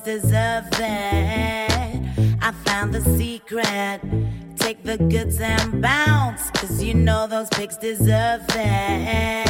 deserve that. I found the secret. Take the goods and bounce. Cause you know those pigs deserve that.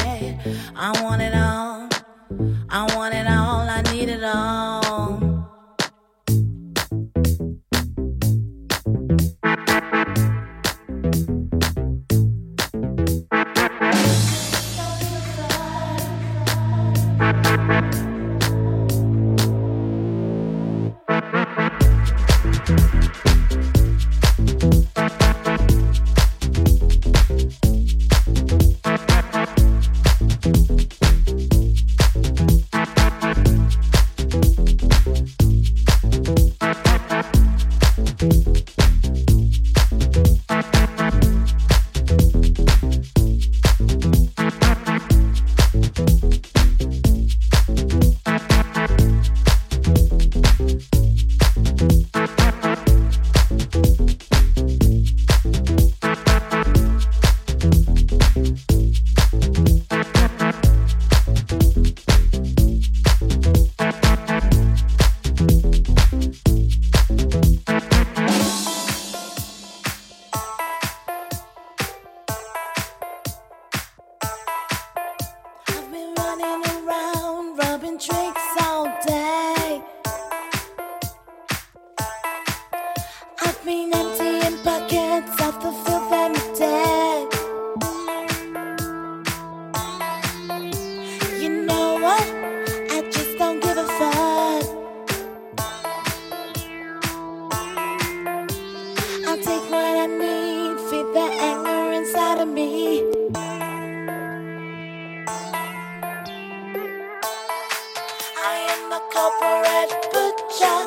I am a corporate butcher.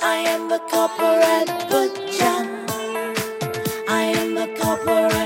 I am a corporate butcher. I am a corporate.